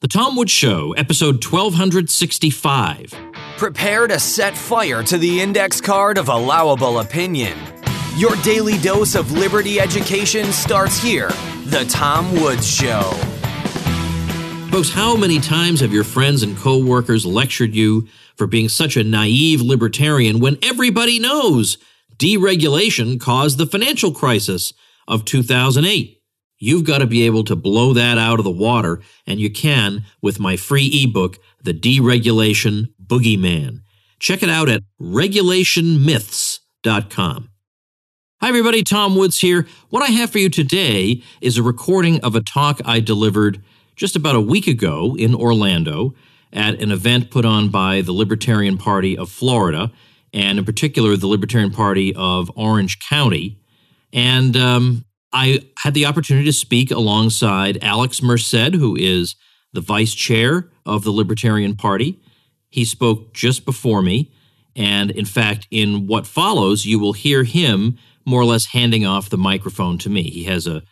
The Tom Woods Show, episode 1265. Prepare to set fire to the index card of allowable opinion. Your daily dose of liberty education starts here. The Tom Woods Show. Folks, how many times have your friends and coworkers lectured you for being such a naive libertarian when everybody knows deregulation caused the financial crisis of 2008? You've got to be able to blow that out of the water, and you can with my free ebook, The Deregulation Boogeyman. Check it out at regulationmyths.com. Hi, everybody. Tom Woods here. What I have for you today is a recording of a talk I delivered just about a week ago in Orlando at an event put on by the Libertarian Party of Florida, and in particular, the Libertarian Party of Orange County. And um, I had the opportunity to speak alongside Alex Merced, who is the vice chair of the Libertarian Party. He spoke just before me. And in fact, in what follows, you will hear him more or less handing off the microphone to me. He has a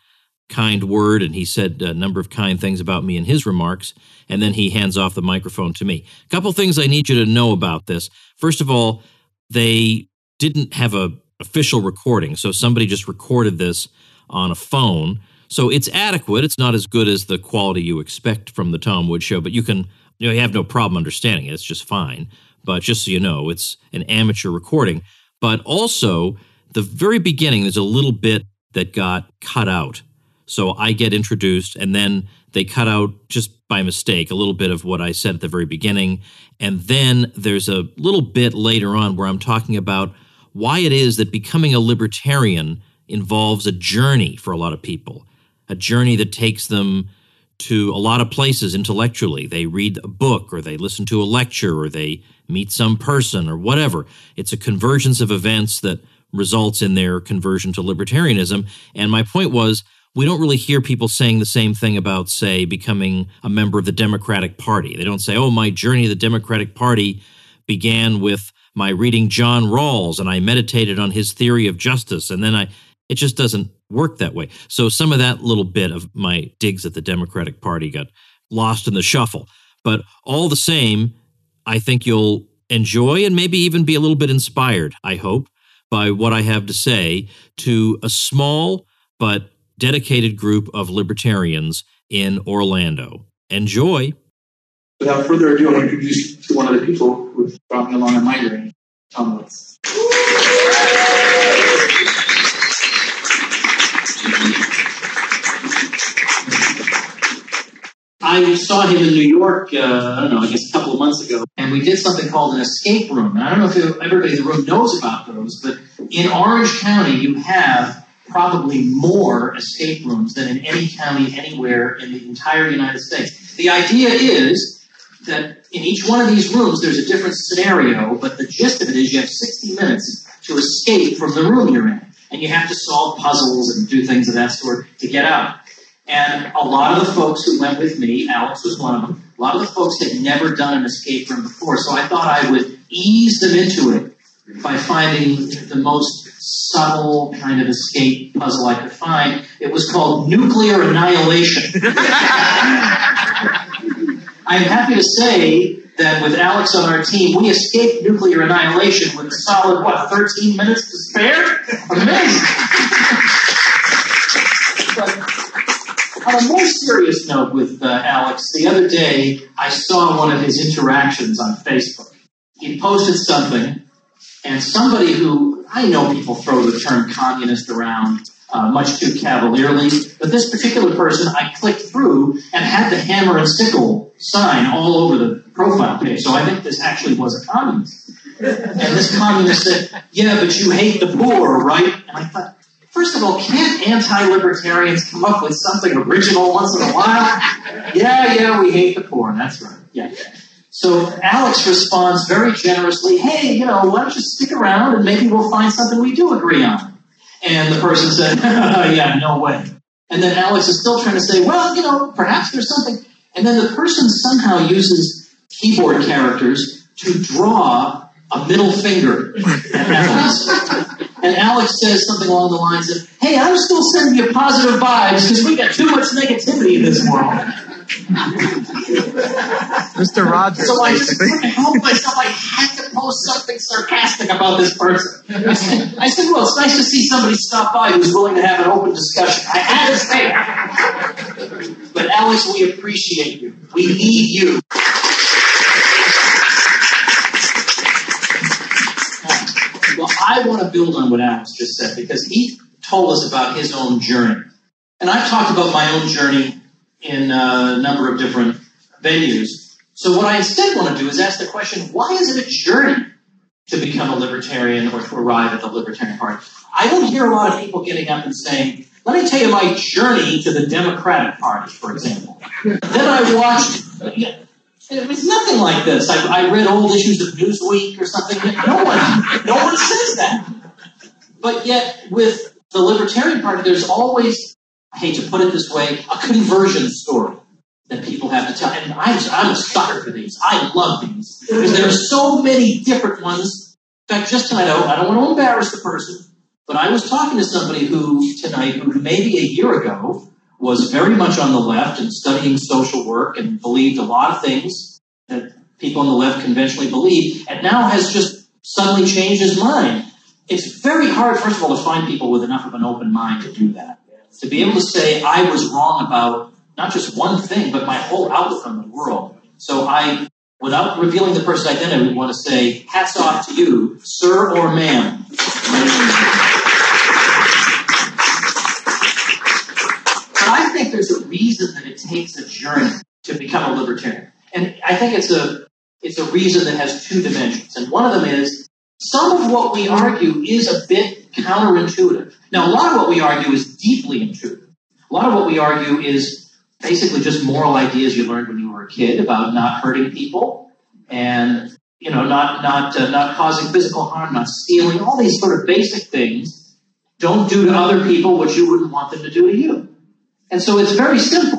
kind word and he said a number of kind things about me in his remarks. And then he hands off the microphone to me. A couple things I need you to know about this. First of all, they didn't have a official recording. So somebody just recorded this on a phone. So it's adequate. It's not as good as the quality you expect from the Tom Woods show, but you can you know you have no problem understanding it. It's just fine. But just so you know, it's an amateur recording. But also the very beginning, there's a little bit that got cut out. So I get introduced, and then they cut out just by mistake a little bit of what I said at the very beginning. And then there's a little bit later on where I'm talking about why it is that becoming a libertarian involves a journey for a lot of people, a journey that takes them to a lot of places intellectually. They read a book or they listen to a lecture or they meet some person or whatever. It's a convergence of events that results in their conversion to libertarianism. And my point was, we don't really hear people saying the same thing about, say, becoming a member of the Democratic Party. They don't say, oh, my journey to the Democratic Party began with my reading John Rawls and I meditated on his theory of justice. And then I, it just doesn't work that way. So some of that little bit of my digs at the Democratic Party got lost in the shuffle. But all the same, I think you'll enjoy and maybe even be a little bit inspired, I hope, by what I have to say to a small but dedicated group of libertarians in Orlando. Enjoy. Without further ado, I want to introduce to one of the people who brought me along on my journey, Tom Woods. I saw him in New York, uh, I don't know, I guess a couple of months ago, and we did something called an escape room. And I don't know if everybody in the room knows about those, but in Orange County, you have probably more escape rooms than in any county anywhere in the entire United States. The idea is that in each one of these rooms, there's a different scenario, but the gist of it is you have 60 minutes to escape from the room you're in. And you have to solve puzzles and do things of that sort to get out. And a lot of the folks who went with me, Alex was one of them, a lot of the folks had never done an escape room before. So I thought I would ease them into it by finding the most subtle kind of escape puzzle I could find. It was called Nuclear Annihilation. I'm happy to say that with Alex on our team, we escaped nuclear annihilation with a solid, what, 13 minutes to spare? Amazing. On a more serious note with uh, Alex, the other day I saw one of his interactions on Facebook. He posted something, and somebody who I know people throw the term communist around uh, much too cavalierly, but this particular person I clicked through and had the hammer and sickle sign all over the profile page. So I think this actually was a communist. And this communist said, Yeah, but you hate the poor, right? And I thought, First of all, can't anti-libertarians come up with something original once in a while? yeah, yeah, we hate the poor. That's right. Yeah. So Alex responds very generously, hey, you know, why don't you stick around and maybe we'll find something we do agree on. And the person said, yeah, no way. And then Alex is still trying to say, well, you know, perhaps there's something. And then the person somehow uses keyboard characters to draw a middle finger at Alex. And Alex says something along the lines of, hey, I'm still sending you positive vibes because we got too much negativity in this world. Mr. Rogers, So I just couldn't help myself. I had to post something sarcastic about this person. I said, I said, well, it's nice to see somebody stop by who's willing to have an open discussion. I had to say it. But Alex, we appreciate you. We need you. I want to build on what Alex just said because he told us about his own journey. And I've talked about my own journey in a number of different venues. So what I instead want to do is ask the question, why is it a journey to become a libertarian or to arrive at the Libertarian Party? I don't hear a lot of people getting up and saying, let me tell you my journey to the Democratic Party, for example. then I watched, it was nothing like this. I, I read old issues of Newsweek or something. No one, no one says that. But yet, with the Libertarian Party, there's always, I hate to put it this way, a conversion story that people have to tell. And I'm, I'm a sucker for these. I love these because there are so many different ones. In fact, just tonight, I don't, I don't want to embarrass the person, but I was talking to somebody who tonight, who maybe a year ago was very much on the left and studying social work and believed a lot of things that people on the left conventionally believe, and now has just suddenly changed his mind. It's very hard, first of all, to find people with enough of an open mind to do that. To be able to say, I was wrong about not just one thing, but my whole outlook on the world. So I, without revealing the person's identity, want to say, hats off to you, sir or ma'am. But I think there's a reason that it takes a journey to become a libertarian. And I think it's a it's a reason that has two dimensions. And one of them is some of what we argue is a bit counterintuitive. Now, a lot of what we argue is deeply intuitive. A lot of what we argue is basically just moral ideas you learned when you were a kid about not hurting people and you know not not uh, not causing physical harm, not stealing, all these sort of basic things. Don't do to other people what you wouldn't want them to do to you. And so it's very simple.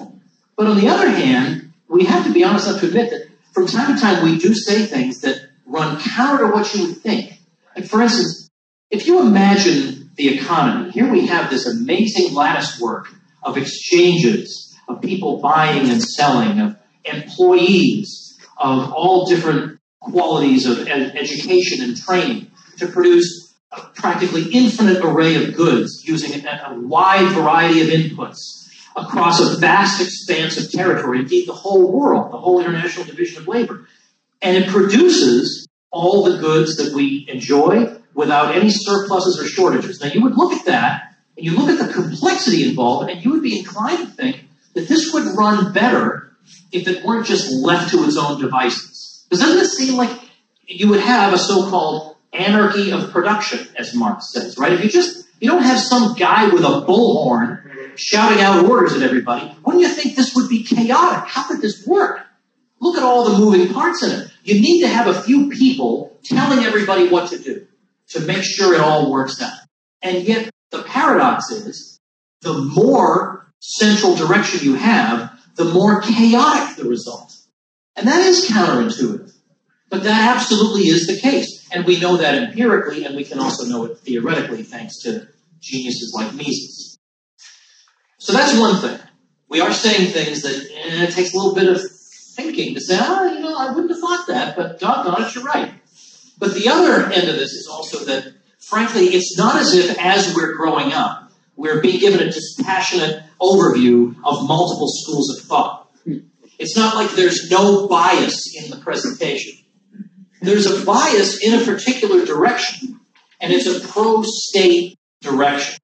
But on the other hand, we have to be honest enough to admit that from time to time we do say things that run counter to what you would think. Like for instance, if you imagine the economy, here we have this amazing lattice work of exchanges, of people buying and selling, of employees of all different qualities of ed- education and training to produce a practically infinite array of goods using a, a wide variety of inputs across a vast expanse of territory, indeed the whole world, the whole international division of labor. And it produces all the goods that we enjoy without any surpluses or shortages. Now, you would look at that and you look at the complexity involved, and you would be inclined to think that this would run better if it weren't just left to its own devices. Because doesn't it seem like you would have a so called anarchy of production, as Marx says, right? If you just you don't have some guy with a bullhorn shouting out orders at everybody, wouldn't you think this would be chaotic? How could this work? Look at all the moving parts in it. You need to have a few people telling everybody what to do to make sure it all works out. And yet, the paradox is the more central direction you have, the more chaotic the result. And that is counterintuitive. But that absolutely is the case. And we know that empirically, and we can also know it theoretically thanks to geniuses like Mises. So that's one thing. We are saying things that eh, it takes a little bit of thinking to say, ah, you know, I wouldn't have thought that, but doggone it, you're right. But the other end of this is also that, frankly, it's not as if as we're growing up, we're being given a dispassionate overview of multiple schools of thought. It's not like there's no bias in the presentation. There's a bias in a particular direction, and it's a pro-state direction.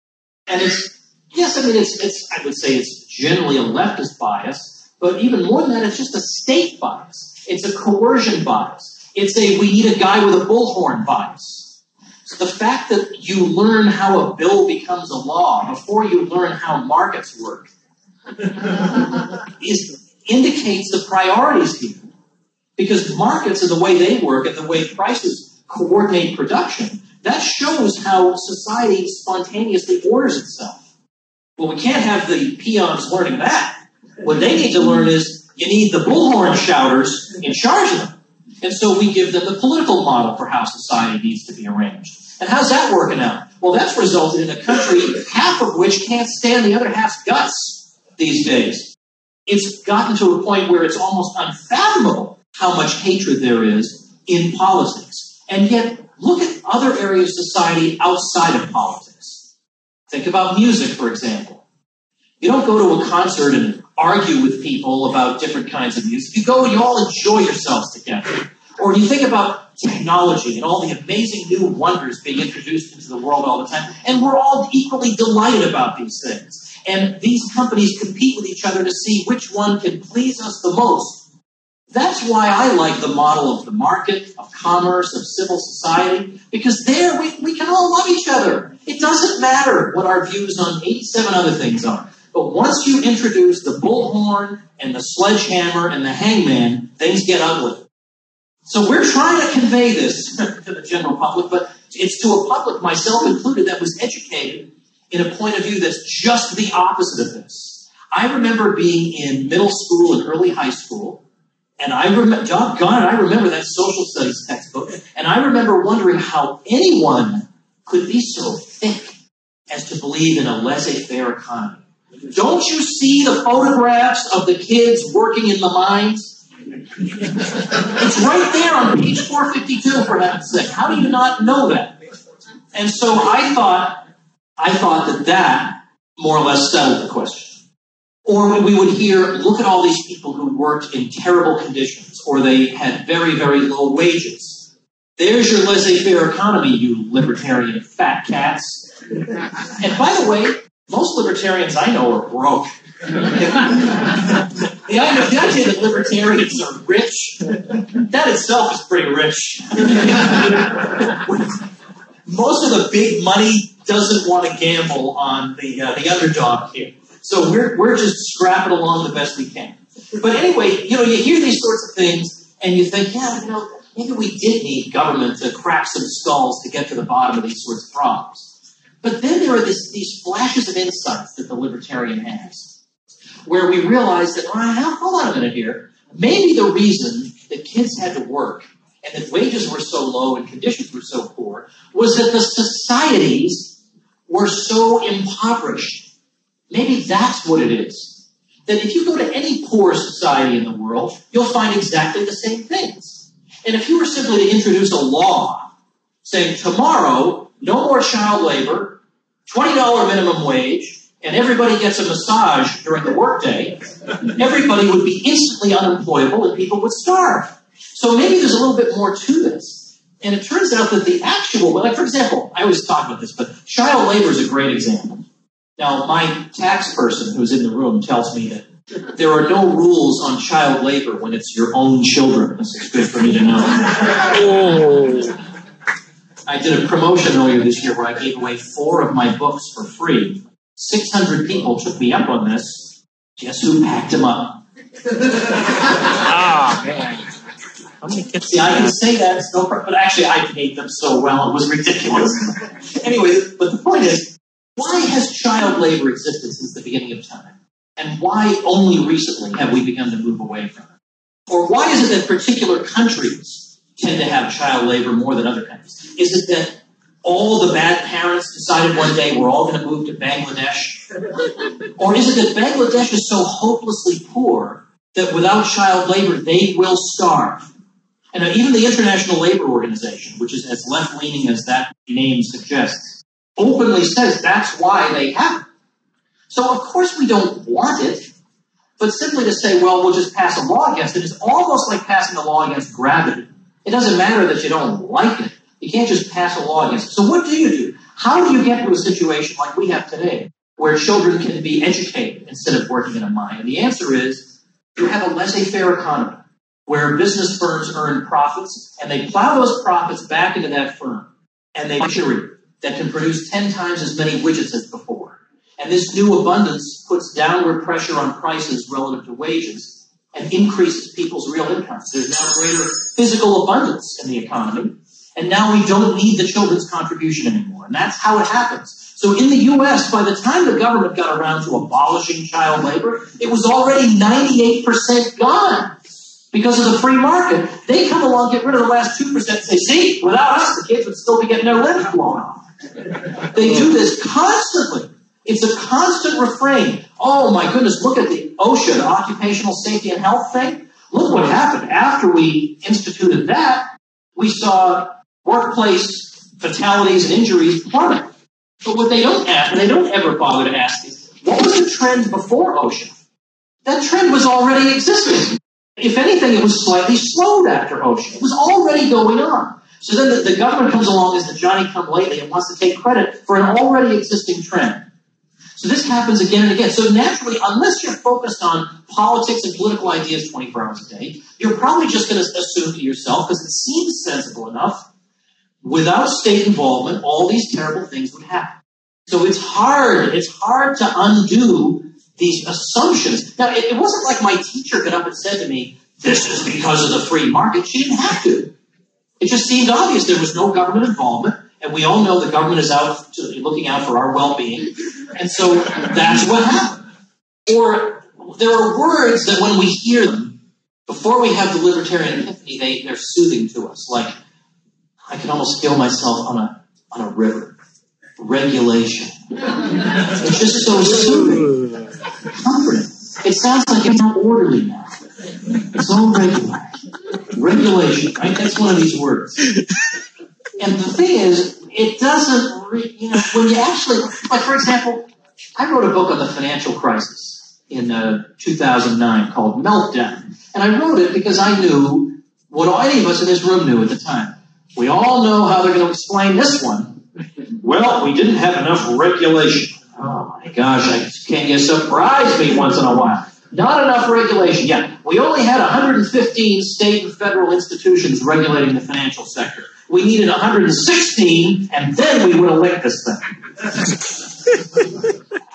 And it's, yes, I mean, it's, it's, I would say it's generally a leftist bias, but even more than that, it's just a state bias. It's a coercion bias. It's a we need a guy with a bullhorn bias. So the fact that you learn how a bill becomes a law before you learn how markets work is indicates the priorities here. Because markets and the way they work and the way prices coordinate production, that shows how society spontaneously orders itself. Well, we can't have the peons learning that. What they need to learn is you need the bullhorn shouters in charge of them. And so we give them the political model for how society needs to be arranged. And how's that working out? Well, that's resulted in a country, half of which can't stand the other half's guts these days. it's gotten to a point where it's almost unfathomable how much hatred there is in politics. And yet, look at other areas of society outside of politics. Think about music, for example. You don't go to a concert and argue with people about different kinds of music. You go and you all enjoy yourselves together. Or you think about technology and all the amazing new wonders being introduced into the world all the time, and we're all equally delighted about these things. And these companies compete with each other to see which one can please us the most. That's why I like the model of the market, of commerce, of civil society, because there we, we can all love each other. It doesn't matter what our views on 87 other things are. But once you introduce the bullhorn and the sledgehammer and the hangman, things get ugly. So we're trying to convey this to the general public, but it's to a public, myself included, that was educated in a point of view that's just the opposite of this. I remember being in middle school and early high school, and I remember, God, I remember that social studies textbook, and I remember wondering how anyone could be so thick as to believe in a laissez-faire economy. Don't you see the photographs of the kids working in the mines? it's right there on page 452, for heaven's sake. How do you not know that? And so I thought, I thought that that more or less settled. Or we would hear, look at all these people who worked in terrible conditions, or they had very, very low wages. There's your laissez-faire economy, you libertarian fat cats. And by the way, most libertarians I know are broke. the, idea, the idea that libertarians are rich, that itself is pretty rich. Most of the big money doesn't want to gamble on the, uh, the underdog here. So we're, we're just scrapping along the best we can. But anyway, you know, you hear these sorts of things and you think, yeah, you know, maybe we did need government to crack some skulls to get to the bottom of these sorts of problems. But then there are this, these flashes of insights that the libertarian has, where we realize that, well, hold on a minute here. Maybe the reason that kids had to work and that wages were so low and conditions were so poor was that the societies were so impoverished. Maybe that's what it is. That if you go to any poor society in the world, you'll find exactly the same things. And if you were simply to introduce a law saying tomorrow, no more child labor, $20 minimum wage, and everybody gets a massage during the workday, everybody would be instantly unemployable and people would starve. So maybe there's a little bit more to this. And it turns out that the actual, like for example, I always talk about this, but child labor is a great example. Now, my tax person who's in the room tells me that there are no rules on child labor when it's your own children. This is good for me to know. Oh. I did a promotion earlier this year where I gave away four of my books for free. 600 people took me up on this. Guess who packed them up? Ah, oh, man. How many kids? See, I can say that, no problem, but actually I paid them so well, it was ridiculous. anyway, but the point is, why has child labor existed since the beginning of time? And why only recently have we begun to move away from it? Or why is it that particular countries tend to have child labor more than other countries? Is it that all the bad parents decided one day we're all going to move to Bangladesh? or is it that Bangladesh is so hopelessly poor that without child labor they will starve? And even the International Labor Organization, which is as left leaning as that name suggests, openly says that's why they have it. So, of course, we don't want it, but simply to say, well, we'll just pass a law against it is almost like passing a law against gravity. It doesn't matter that you don't like it. You can't just pass a law against it. So what do you do? How do you get to a situation like we have today, where children can be educated instead of working in a mine? And the answer is you have a laissez-faire economy where business firms earn profits and they plow those profits back into that firm and they machinery that can produce 10 times as many widgets as before. And this new abundance puts downward pressure on prices relative to wages and increases people's real incomes. There's now greater physical abundance in the economy, and now we don't need the children's contribution anymore. And that's how it happens. So in the US, by the time the government got around to abolishing child labor, it was already 98% gone because of the free market. They come along, get rid of the last 2% and say, see, without us, the kids would still be getting their limbs blown off. They do this constantly. It's a constant refrain. Oh my goodness, look at the OSHA, the Occupational Safety and Health thing. Look what happened. After we instituted that, we saw workplace fatalities and injuries plummet. But what they don't ask, and they don't ever bother to ask is, what was the trend before OSHA? That trend was already existing. If anything, it was slightly slowed after OSHA. It was already going on. So then the, the government comes along as the Johnny come lately and wants to take credit for an already existing trend. So this happens again and again. So naturally, unless you're focused on politics and political ideas 24 hours a day, you're probably just going to assume to yourself, because it seems sensible enough, without state involvement, all these terrible things would happen. So it's hard. It's hard to undo these assumptions. Now, it, it wasn't like my teacher got up and said to me, this is because of the free market. She didn't have to. It just seemed obvious there was no government involvement, and we all know the government is out to, looking out for our well-being, and so that's what happened. Or there are words that when we hear them, before we have the libertarian epiphany, they, they're soothing to us. Like, I can almost feel myself on a, on a river. Regulation. It's just so soothing. Comforting. It sounds like it's not orderly now. It's all regular. Regulation, right? That's one of these words. And the thing is, it doesn't, re- you know, when you actually, like for example, I wrote a book on the financial crisis in uh, 2009 called Meltdown. And I wrote it because I knew what any of us in this room knew at the time. We all know how they're going to explain this one. Well, we didn't have enough regulation. Oh my gosh, I can't you surprise me once in a while? Not enough regulation. Yeah, we only had 115 state and federal institutions regulating the financial sector. We needed 116, and then we would licked this thing.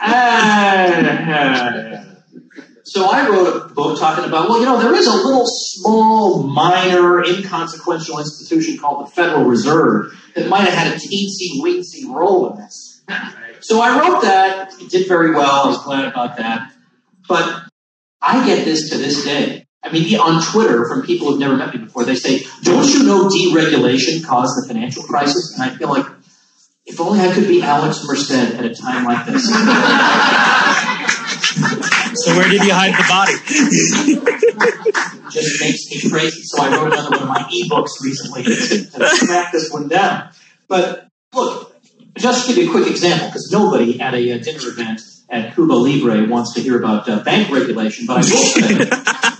Ah, so I wrote a book talking about, well, you know, there is a little small, minor, inconsequential institution called the Federal Reserve that might have had a teensy weensy role in this. So I wrote that. It did very well. I was glad about that. But I get this to this day. I mean, on Twitter from people who've never met me before, they say, "Don't you know deregulation caused the financial crisis?" And I feel like, if only I could be Alex Merced at a time like this. So where did you hide the body? Just makes me crazy. So I wrote another one of my ebooks recently to, to track this one down. But look, just to give you a quick example, because nobody at a uh, dinner event at Cuba Libre wants to hear about uh, bank regulation, but I will say,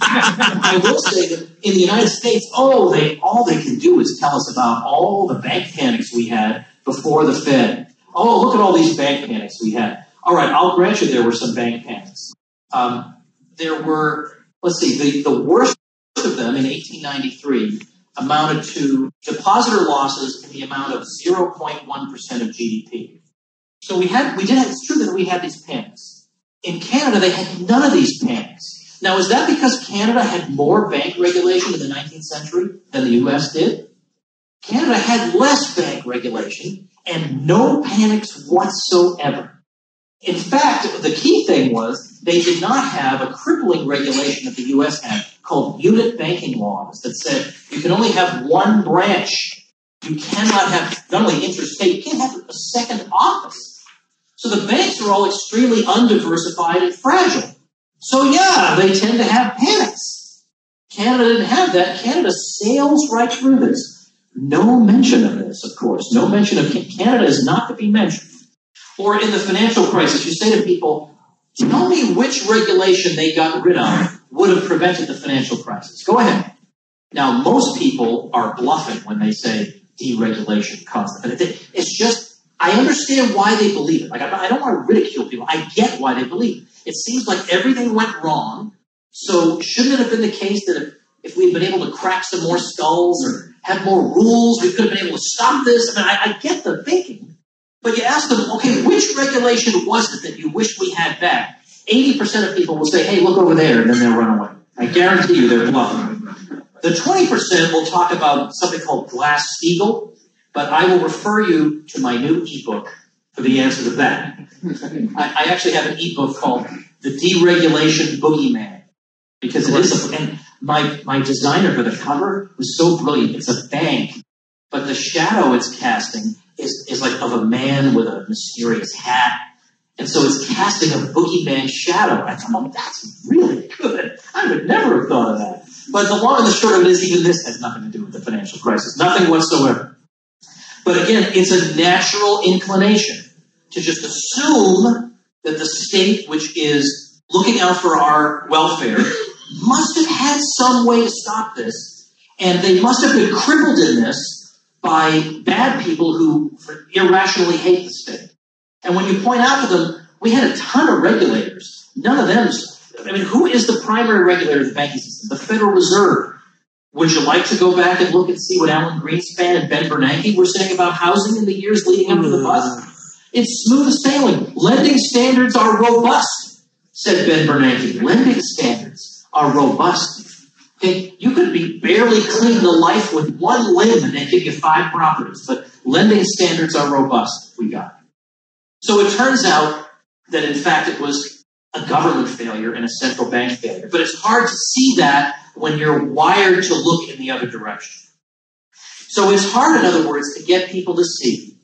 I will say that in the United States, oh, they all they can do is tell us about all the bank panics we had before the Fed. Oh, look at all these bank panics we had. All right, I'll grant you there were some bank panics. Um, there were, let's see, the, the worst of them in 1893 amounted to depositor losses in the amount of 0.1% of GDP. So we had, we did it's true that we had these panics. In Canada, they had none of these panics. Now, is that because Canada had more bank regulation in the 19th century than the US did? Canada had less bank regulation and no panics whatsoever. In fact, the key thing was they did not have a crippling regulation that the US had called unit banking laws that said you can only have one branch. You cannot have not only interstate, you can't have a second office. So the banks are all extremely undiversified and fragile. So yeah, they tend to have panics. Canada didn't have that. Canada sails right through this. No mention of this, of course. No mention of Canada is not to be mentioned. Or in the financial crisis, you say to people, tell me which regulation they got rid of would have prevented the financial crisis. Go ahead. Now, most people are bluffing when they say deregulation caused it. It's just, I understand why they believe it. Like, I don't want to ridicule people. I get why they believe it. It seems like everything went wrong. So shouldn't it have been the case that if, if we'd been able to crack some more skulls or have more rules, we could have been able to stop this? I mean, I, I get the thinking. But you ask them, okay, which regulation was it that you wish we had back? 80% of people will say, hey, look over there, and then they'll run away. I guarantee you they're bluffing. The 20% will talk about something called Glass-Steagall, but I will refer you to my new ebook for the answer to that. I, I actually have an ebook called The Deregulation Boogeyman, because it is, a, and my, my designer for the cover was so brilliant. It's a bank, but the shadow it's casting is, is like of a man with a mysterious hat And so it's casting a boogeyman shadow. I thought, oh, that's really good. I would never have thought of that. But the long and the short of it is, even this has nothing to do with the financial crisis. Nothing whatsoever. But again, it's a natural inclination to just assume that the state, which is looking out for our welfare, must have had some way to stop this. And they must have been crippled in this by bad people who irrationally hate the state. And when you point out to them, we had a ton of regulators. None of them, I mean, who is the primary regulator of the banking system? The Federal Reserve. Would you like to go back and look and see what Alan Greenspan and Ben Bernanke were saying about housing in the years leading up to the bust? Mm-hmm. It's smooth sailing. Lending standards are robust, said Ben Bernanke. Lending standards are robust. Okay, you could be barely clean the life with one limb and they give you five properties, but lending standards are robust. We got it. So it turns out that in fact it was a government failure and a central bank failure. But it's hard to see that when you're wired to look in the other direction. So it's hard, in other words, to get people to see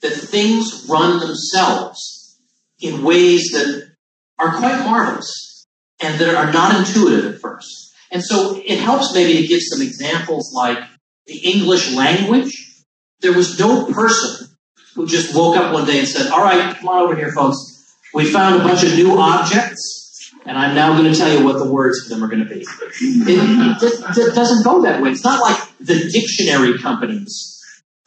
that things run themselves in ways that are quite marvelous and that are not intuitive at first. And so it helps maybe to give some examples like the English language. There was no person who just woke up one day and said, All right, come on over here, folks. We found a bunch of new objects, and I'm now going to tell you what the words for them are going to be. It, it, it doesn't go that way. It's not like the dictionary companies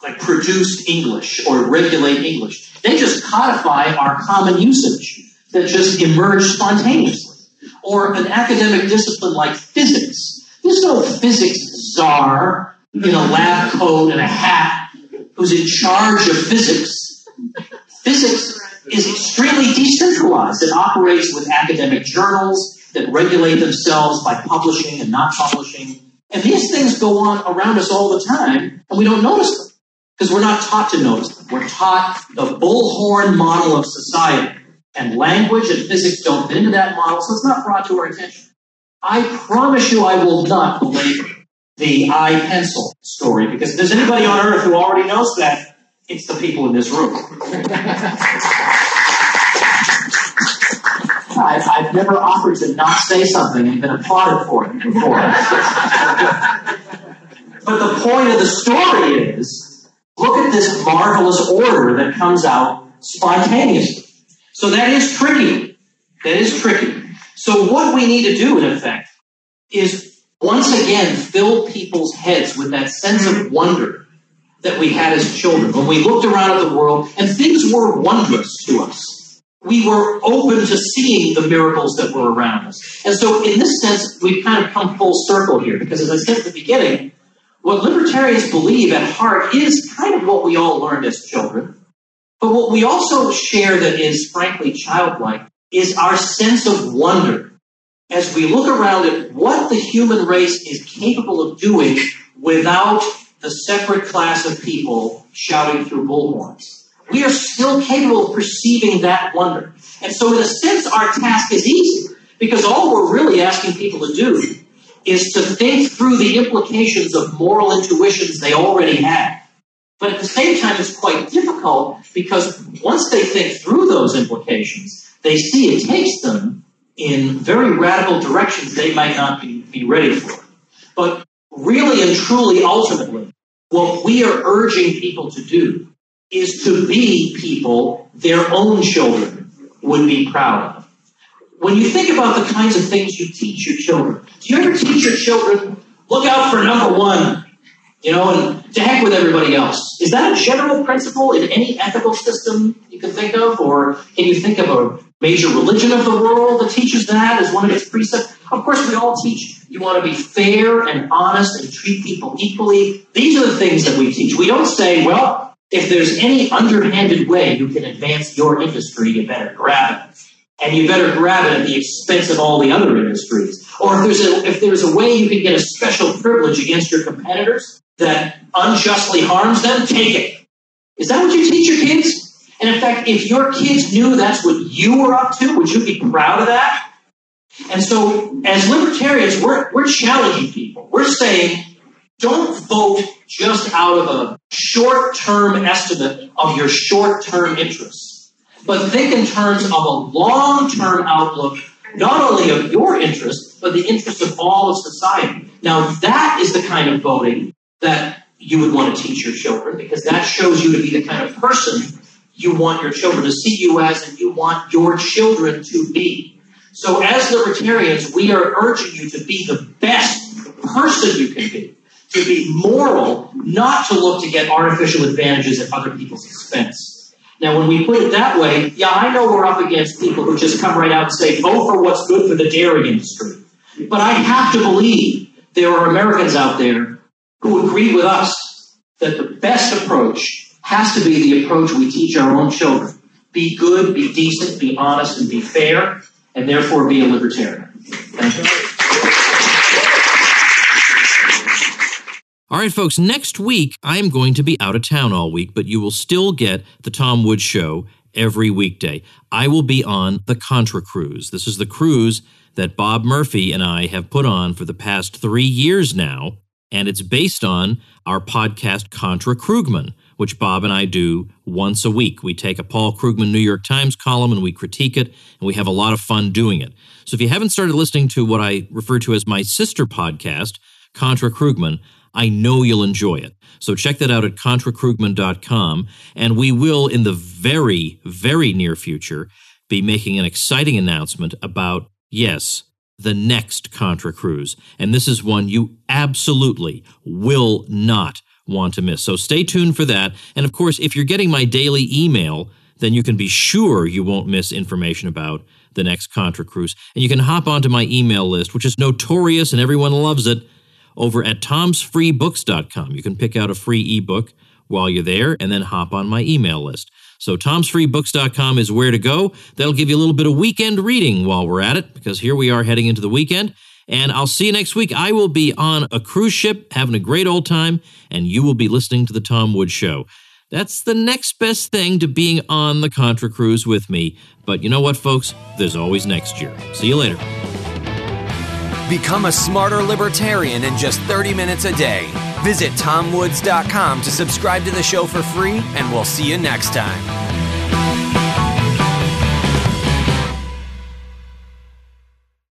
like produce English or regulate English. They just codify our common usage that just emerged spontaneously. Or an academic discipline like physics. There's no physics czar in a lab coat and a hat who's in charge of physics. Physics is extremely decentralized. It operates with academic journals that regulate themselves by publishing and not publishing. And these things go on around us all the time, and we don't notice them because we're not taught to notice them. We're taught the bullhorn model of society, and language and physics don't fit into that model, so it's not brought to our attention. I promise you I will not belabor the I, Pencil story because if there's anybody on earth who already knows that, it's the people in this room. I've, I've never offered to not say something and been applauded for it before. but the point of the story is look at this marvelous order that comes out spontaneously. So that is tricky. That is tricky. So what we need to do, in effect, is once again fill people's heads with that sense of wonder that we had as children when we looked around at the world and things were wondrous to us we were open to seeing the miracles that were around us. And so, in this sense, we've kind of come full circle here because, as I said at the beginning, what libertarians believe at heart is kind of what we all learned as children. But what we also share that is, frankly, childlike is our sense of wonder as we look around at what the human race is capable of doing without the separate class of people shouting through bullhorns we are still capable of perceiving that wonder. And so, in a sense, our task is easy because all we're really asking people to do is to think through the implications of moral intuitions they already have. But at the same time, it's quite difficult because once they think through those implications, they see it takes them in very radical directions they might not be, be ready for. But really and truly, ultimately, what we are urging people to do is to be people their own children would be proud of. When you think about the kinds of things you teach your children, do you ever teach your children, look out for number one, you know, and to heck with everybody else? Is that a general principle in any ethical system you can think of? Or can you think of a major religion of the world that teaches that as one of its precepts? Of course, we all teach you want to be fair and honest and treat people equally. These are the things that we teach. We don't say, well, if there's any underhanded way you can advance your industry, you better grab it. And you better grab it at the expense of all the other industries. Or if there's a, if there's a way you can get a special privilege against your competitors that unjustly harms them, take it. Is that what you teach your kids? And in fact, if your kids knew that's what you were up to, would you be proud of that? And so, as libertarians, we're, we're challenging people. We're saying, don't vote just out of a short term estimate of your short term interests. but think in terms of a long term outlook, not only of your interest, but the interest of all of society. Now, that is the kind of voting that you would want to teach your children because that shows you to be the kind of person you want your children to see you as and you want your children to be. So, as libertarians, we are urging you to be the best person you can be, to be moral, not to look to get artificial advantages at other people's expense. Now, when we put it that way, yeah, I know we're up against people who just come right out and say, vote for what's good for the dairy industry. But I have to believe there are Americans out there who agree with us that the best approach has to be the approach we teach our own children. Be good, be decent, be honest, and be fair, and therefore be a libertarian. Thank you. All right, folks, next week I'm going to be out of town all week, but you will still get the Tom Woods Show every weekday. I will be on the Contra Cruise. This is the cruise that Bob Murphy and I have put on for the past three years now, and it's based on our podcast Contra Krugman which Bob and I do once a week. We take a Paul Krugman New York Times column and we critique it, and we have a lot of fun doing it. So if you haven't started listening to what I refer to as my sister podcast, Contra Krugman, I know you'll enjoy it. So check that out at contrakrugman.com. And we will, in the very, very near future, be making an exciting announcement about, yes, the next Contra Cruise. And this is one you absolutely will not want to miss. So stay tuned for that. And of course, if you're getting my daily email, then you can be sure you won't miss information about the next Contra Cruise. And you can hop onto my email list, which is notorious and everyone loves it, over at tomsfreebooks.com. You can pick out a free ebook while you're there and then hop on my email list. So tomsfreebooks.com is where to go. That'll give you a little bit of weekend reading while we're at it, because here we are heading into the weekend. And I'll see you next week. I will be on a cruise ship having a great old time, and you will be listening to The Tom Woods Show. That's the next best thing to being on the Contra Cruise with me. But you know what, folks? There's always next year. See you later. Become a smarter libertarian in just 30 minutes a day. Visit tomwoods.com to subscribe to the show for free, and we'll see you next time.